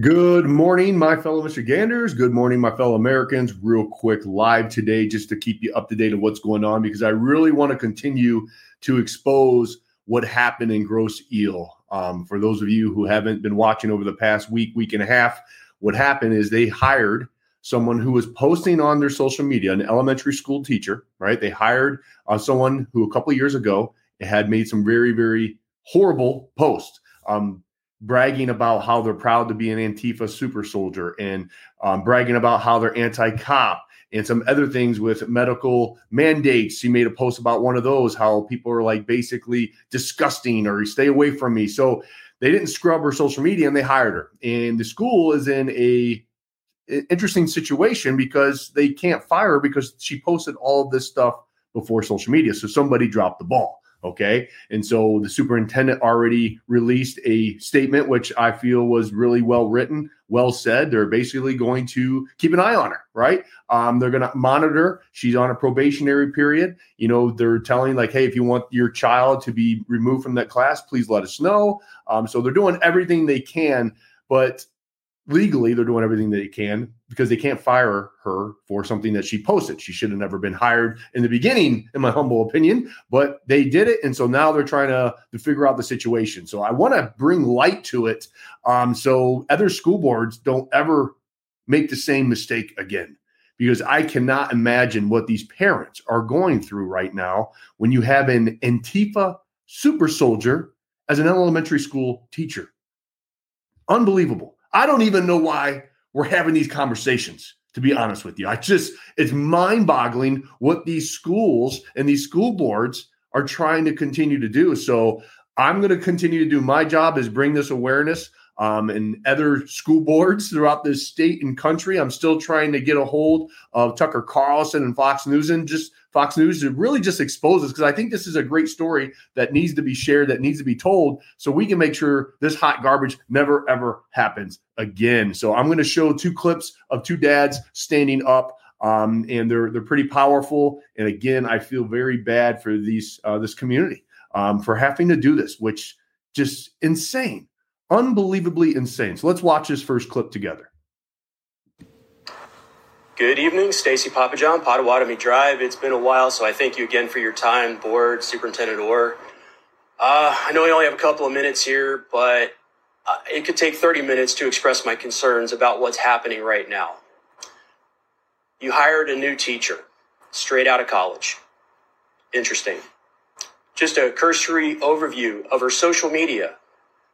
Good morning, my fellow Michiganders. Good morning, my fellow Americans. Real quick, live today, just to keep you up to date on what's going on, because I really want to continue to expose what happened in Grosse Ile. Um, for those of you who haven't been watching over the past week, week and a half, what happened is they hired someone who was posting on their social media, an elementary school teacher, right? They hired uh, someone who a couple years ago had made some very, very horrible posts. Um, bragging about how they're proud to be an Antifa super soldier and um, bragging about how they're anti cop and some other things with medical mandates. She made a post about one of those, how people are like basically disgusting or stay away from me. So they didn't scrub her social media and they hired her. And the school is in a interesting situation because they can't fire her because she posted all this stuff before social media. So somebody dropped the ball. Okay. And so the superintendent already released a statement, which I feel was really well written, well said. They're basically going to keep an eye on her, right? Um, they're going to monitor. She's on a probationary period. You know, they're telling, like, hey, if you want your child to be removed from that class, please let us know. Um, so they're doing everything they can. But legally they're doing everything they can because they can't fire her for something that she posted. She should have never been hired in the beginning, in my humble opinion, but they did it. And so now they're trying to, to figure out the situation. So I want to bring light to it um, so other school boards don't ever make the same mistake again. Because I cannot imagine what these parents are going through right now when you have an Antifa super soldier as an elementary school teacher. Unbelievable. I don't even know why we're having these conversations, to be honest with you. I just, it's mind boggling what these schools and these school boards are trying to continue to do. So I'm going to continue to do my job is bring this awareness um, and other school boards throughout this state and country. I'm still trying to get a hold of Tucker Carlson and Fox News and just Fox News to really just expose this because I think this is a great story that needs to be shared, that needs to be told, so we can make sure this hot garbage never ever happens again. So I'm going to show two clips of two dads standing up. Um, and they're they're pretty powerful. And again, I feel very bad for these uh, this community um, for having to do this, which just insane unbelievably insane. So let's watch this first clip together. Good evening, Stacy Papajohn, Potawatomi Drive. It's been a while, so I thank you again for your time, board, Superintendent Orr. Uh, I know we only have a couple of minutes here, but uh, it could take 30 minutes to express my concerns about what's happening right now. You hired a new teacher straight out of college. Interesting. Just a cursory overview of her social media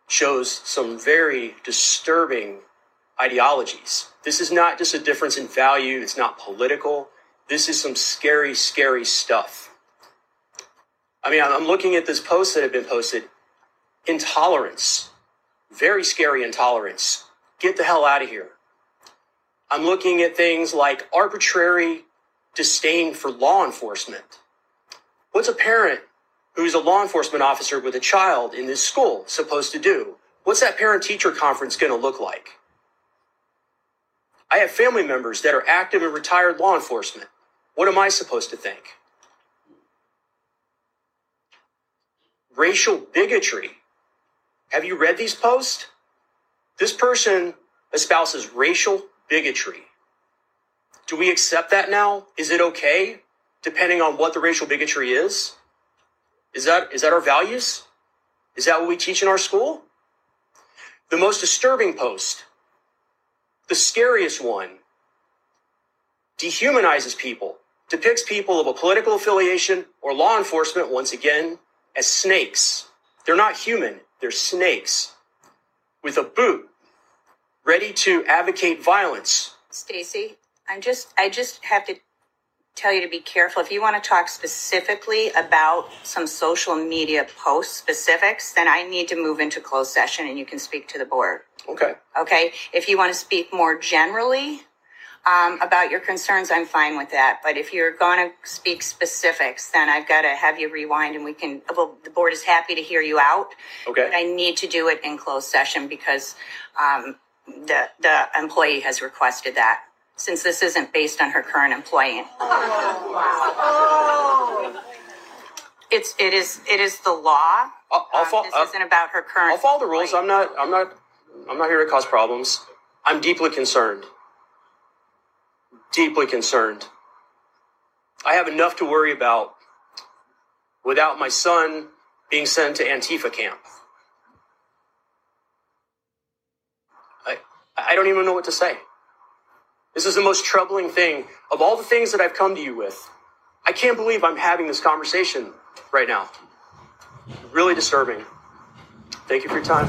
shows some very disturbing ideologies. This is not just a difference in value, it's not political. This is some scary, scary stuff. I mean, I'm looking at this post that have been posted. Intolerance, very scary intolerance. Get the hell out of here. I'm looking at things like arbitrary disdain for law enforcement. What's a parent who's a law enforcement officer with a child in this school supposed to do? What's that parent teacher conference going to look like? I have family members that are active and retired law enforcement. What am I supposed to think? Racial bigotry. Have you read these posts? This person espouses racial bigotry. Do we accept that now? Is it okay, depending on what the racial bigotry is? Is that, is that our values? Is that what we teach in our school? The most disturbing post, the scariest one, dehumanizes people, depicts people of a political affiliation or law enforcement, once again, as snakes. They're not human, they're snakes with a boot, ready to advocate violence. Stacy, I'm just I just have to tell you to be careful. If you want to talk specifically about some social media post specifics, then I need to move into closed session and you can speak to the board. Okay. Okay. If you want to speak more generally um, about your concerns, I'm fine with that. But if you're going to speak specifics, then I've got to have you rewind and we can, well, the board is happy to hear you out. Okay. But I need to do it in closed session because um, the, the employee has requested that since this isn't based on her current employment. It's it is it is the law. I'll, I'll Um, fo- this I'll- isn't about her current. I'll follow the rules. I'm not. I'm not. I'm not here to cause problems. I'm deeply concerned. Deeply concerned. I have enough to worry about without my son being sent to Antifa camp. I, I don't even know what to say. This is the most troubling thing of all the things that I've come to you with. I can't believe I'm having this conversation right now. Really disturbing. Thank you for your time.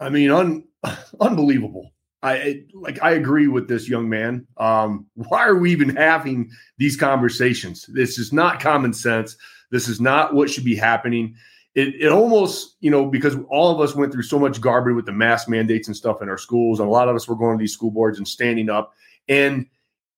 I mean, un- unbelievable. I like I agree with this young man. Um, why are we even having these conversations? This is not common sense. This is not what should be happening. It, it almost, you know, because all of us went through so much garbage with the mask mandates and stuff in our schools, and a lot of us were going to these school boards and standing up. And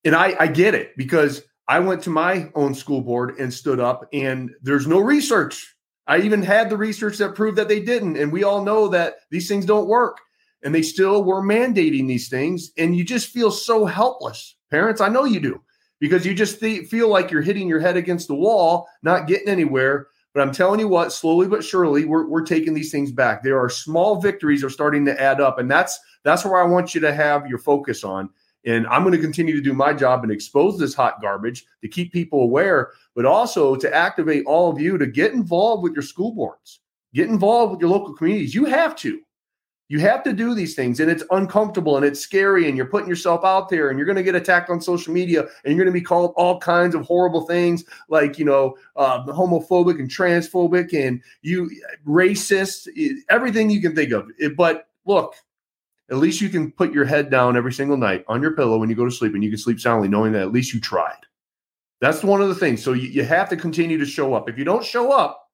and I, I get it because I went to my own school board and stood up, and there's no research. I even had the research that proved that they didn't. And we all know that these things don't work and they still were mandating these things and you just feel so helpless parents i know you do because you just th- feel like you're hitting your head against the wall not getting anywhere but i'm telling you what slowly but surely we're, we're taking these things back. There are small victories are starting to add up and that's that's where i want you to have your focus on. And i'm going to continue to do my job and expose this hot garbage to keep people aware but also to activate all of you to get involved with your school boards get involved with your local communities. You have to you have to do these things, and it's uncomfortable and it's scary, and you're putting yourself out there, and you're going to get attacked on social media, and you're going to be called all kinds of horrible things, like you know, uh, homophobic and transphobic, and you racist, everything you can think of. But look, at least you can put your head down every single night on your pillow when you go to sleep, and you can sleep soundly, knowing that at least you tried. That's one of the things. So you, you have to continue to show up. If you don't show up,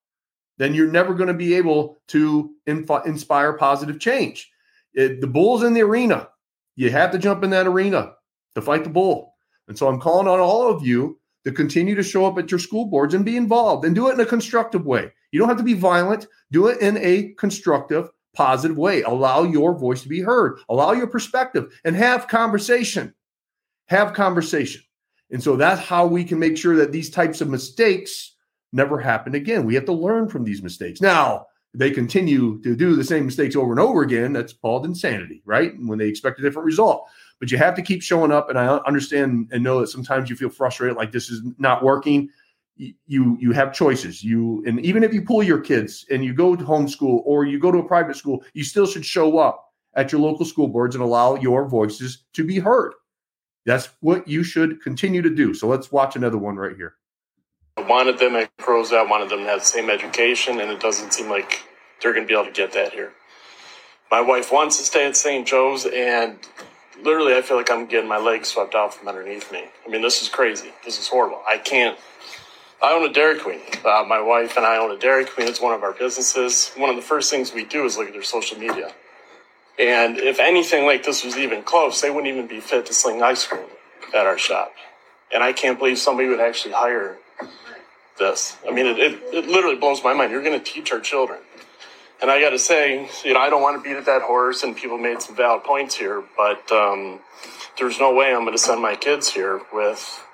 then you're never going to be able to inf- inspire positive change. It, the bull's in the arena. You have to jump in that arena to fight the bull. And so I'm calling on all of you to continue to show up at your school boards and be involved and do it in a constructive way. You don't have to be violent, do it in a constructive, positive way. Allow your voice to be heard, allow your perspective, and have conversation. Have conversation. And so that's how we can make sure that these types of mistakes never happen again. We have to learn from these mistakes. Now, they continue to do the same mistakes over and over again. That's called insanity, right? When they expect a different result. But you have to keep showing up. And I understand and know that sometimes you feel frustrated, like this is not working. You you have choices. You and even if you pull your kids and you go to homeschool or you go to a private school, you still should show up at your local school boards and allow your voices to be heard. That's what you should continue to do. So let's watch another one right here. I wanted them at Crozat, I wanted them to have the same education, and it doesn't seem like they're going to be able to get that here. My wife wants to stay at St. Joe's, and literally, I feel like I'm getting my legs swept out from underneath me. I mean, this is crazy. This is horrible. I can't. I own a Dairy Queen. Uh, my wife and I own a Dairy Queen. It's one of our businesses. One of the first things we do is look at their social media. And if anything like this was even close, they wouldn't even be fit to sling ice cream at our shop. And I can't believe somebody would actually hire this. I mean, it, it, it literally blows my mind. You're going to teach our children. And I got to say, you know, I don't want to beat at that horse, and people made some valid points here, but um, there's no way I'm going to send my kids here with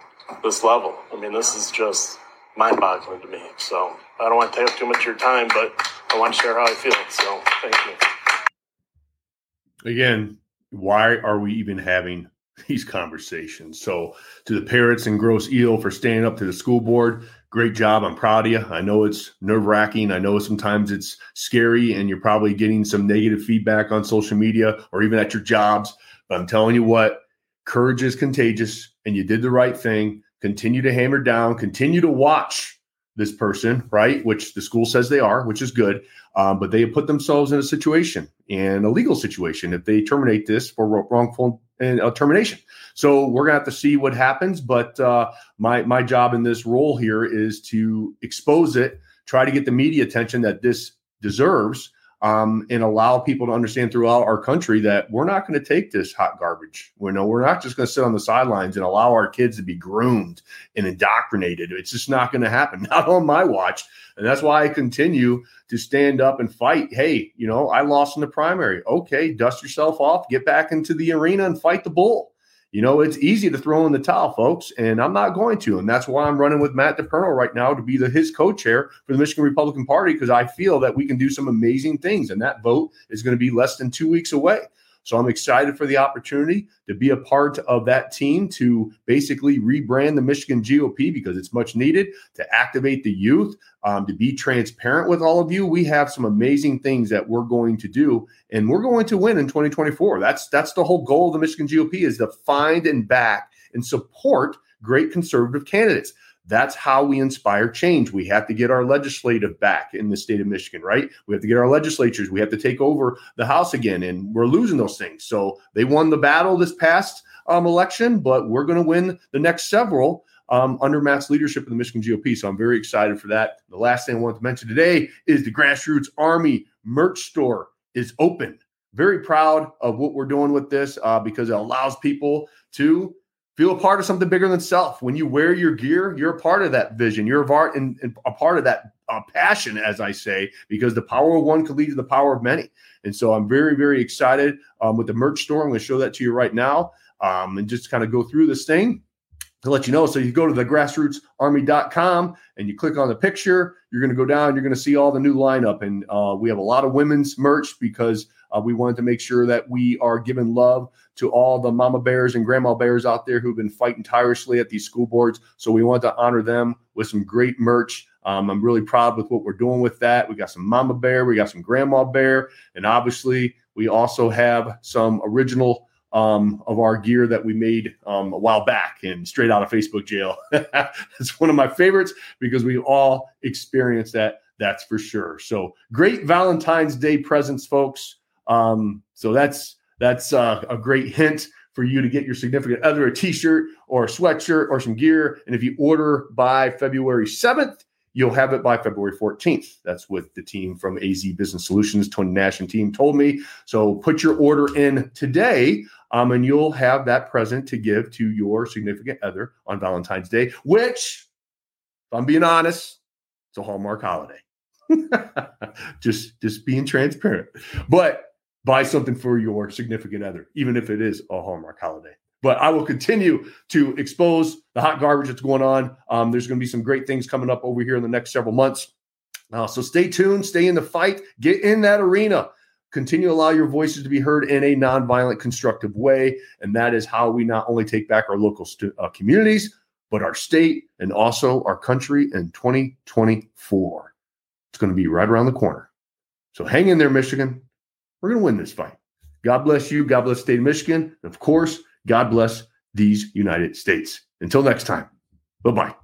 this level. I mean, this is just mind boggling to me. So I don't want to take up too much of your time, but I want to share how I feel. So thank you. Again, why are we even having these conversations? So, to the parents in Grosse Ile for standing up to the school board, great job. I'm proud of you. I know it's nerve wracking. I know sometimes it's scary and you're probably getting some negative feedback on social media or even at your jobs. But I'm telling you what, courage is contagious and you did the right thing. Continue to hammer down, continue to watch this person, right? Which the school says they are, which is good. Um, but they put themselves in a situation, in a legal situation, if they terminate this for wrongful uh, termination. So we're gonna have to see what happens. But uh, my my job in this role here is to expose it, try to get the media attention that this deserves, um, and allow people to understand throughout our country that we're not going to take this hot garbage. We know we're not just going to sit on the sidelines and allow our kids to be groomed and indoctrinated. It's just not going to happen, not on my watch. And that's why I continue to stand up and fight. Hey, you know, I lost in the primary. Okay, dust yourself off, get back into the arena and fight the bull. You know, it's easy to throw in the towel, folks, and I'm not going to. And that's why I'm running with Matt DePerno right now to be the his co-chair for the Michigan Republican Party because I feel that we can do some amazing things, and that vote is going to be less than two weeks away. So I'm excited for the opportunity to be a part of that team to basically rebrand the Michigan GOP because it's much needed to activate the youth, um, to be transparent with all of you. We have some amazing things that we're going to do, and we're going to win in 2024. That's that's the whole goal of the Michigan GOP is to find and back and support great conservative candidates. That's how we inspire change. We have to get our legislative back in the state of Michigan, right? We have to get our legislatures. We have to take over the House again, and we're losing those things. So they won the battle this past um, election, but we're going to win the next several um, under Matt's leadership in the Michigan GOP. So I'm very excited for that. The last thing I want to mention today is the Grassroots Army merch store is open. Very proud of what we're doing with this uh, because it allows people to feel a part of something bigger than self. When you wear your gear, you're a part of that vision. You're a part and, and a part of that uh, passion, as I say, because the power of one could lead to the power of many. And so I'm very, very excited um, with the merch store. I'm going to show that to you right now um, and just kind of go through this thing to let you know. So you go to the grassrootsarmy.com and you click on the picture. You're going to go down. You're going to see all the new lineup. And uh, we have a lot of women's merch because uh, we wanted to make sure that we are giving love to all the mama bears and grandma bears out there who've been fighting tirelessly at these school boards. So we want to honor them with some great merch. Um, I'm really proud with what we're doing with that. We got some mama bear, we got some grandma bear, and obviously we also have some original um, of our gear that we made um, a while back and straight out of Facebook jail. it's one of my favorites because we all experienced that. That's for sure. So great Valentine's Day presents, folks. Um, so that's that's uh, a great hint for you to get your significant other a t-shirt or a sweatshirt or some gear. And if you order by February 7th, you'll have it by February 14th. That's what the team from AZ Business Solutions, Tony Nash and team told me. So put your order in today, um, and you'll have that present to give to your significant other on Valentine's Day, which, if I'm being honest, it's a Hallmark holiday. just just being transparent. But buy something for your significant other, even if it is a Hallmark holiday. But I will continue to expose the hot garbage that's going on. Um, there's going to be some great things coming up over here in the next several months. Uh, so stay tuned, stay in the fight, get in that arena. Continue to allow your voices to be heard in a nonviolent, constructive way. And that is how we not only take back our local uh, communities, but our state and also our country in 2024. It's going to be right around the corner. So hang in there, Michigan. We're going to win this fight. God bless you. God bless the state of Michigan. And of course, God bless these United States. Until next time, bye bye.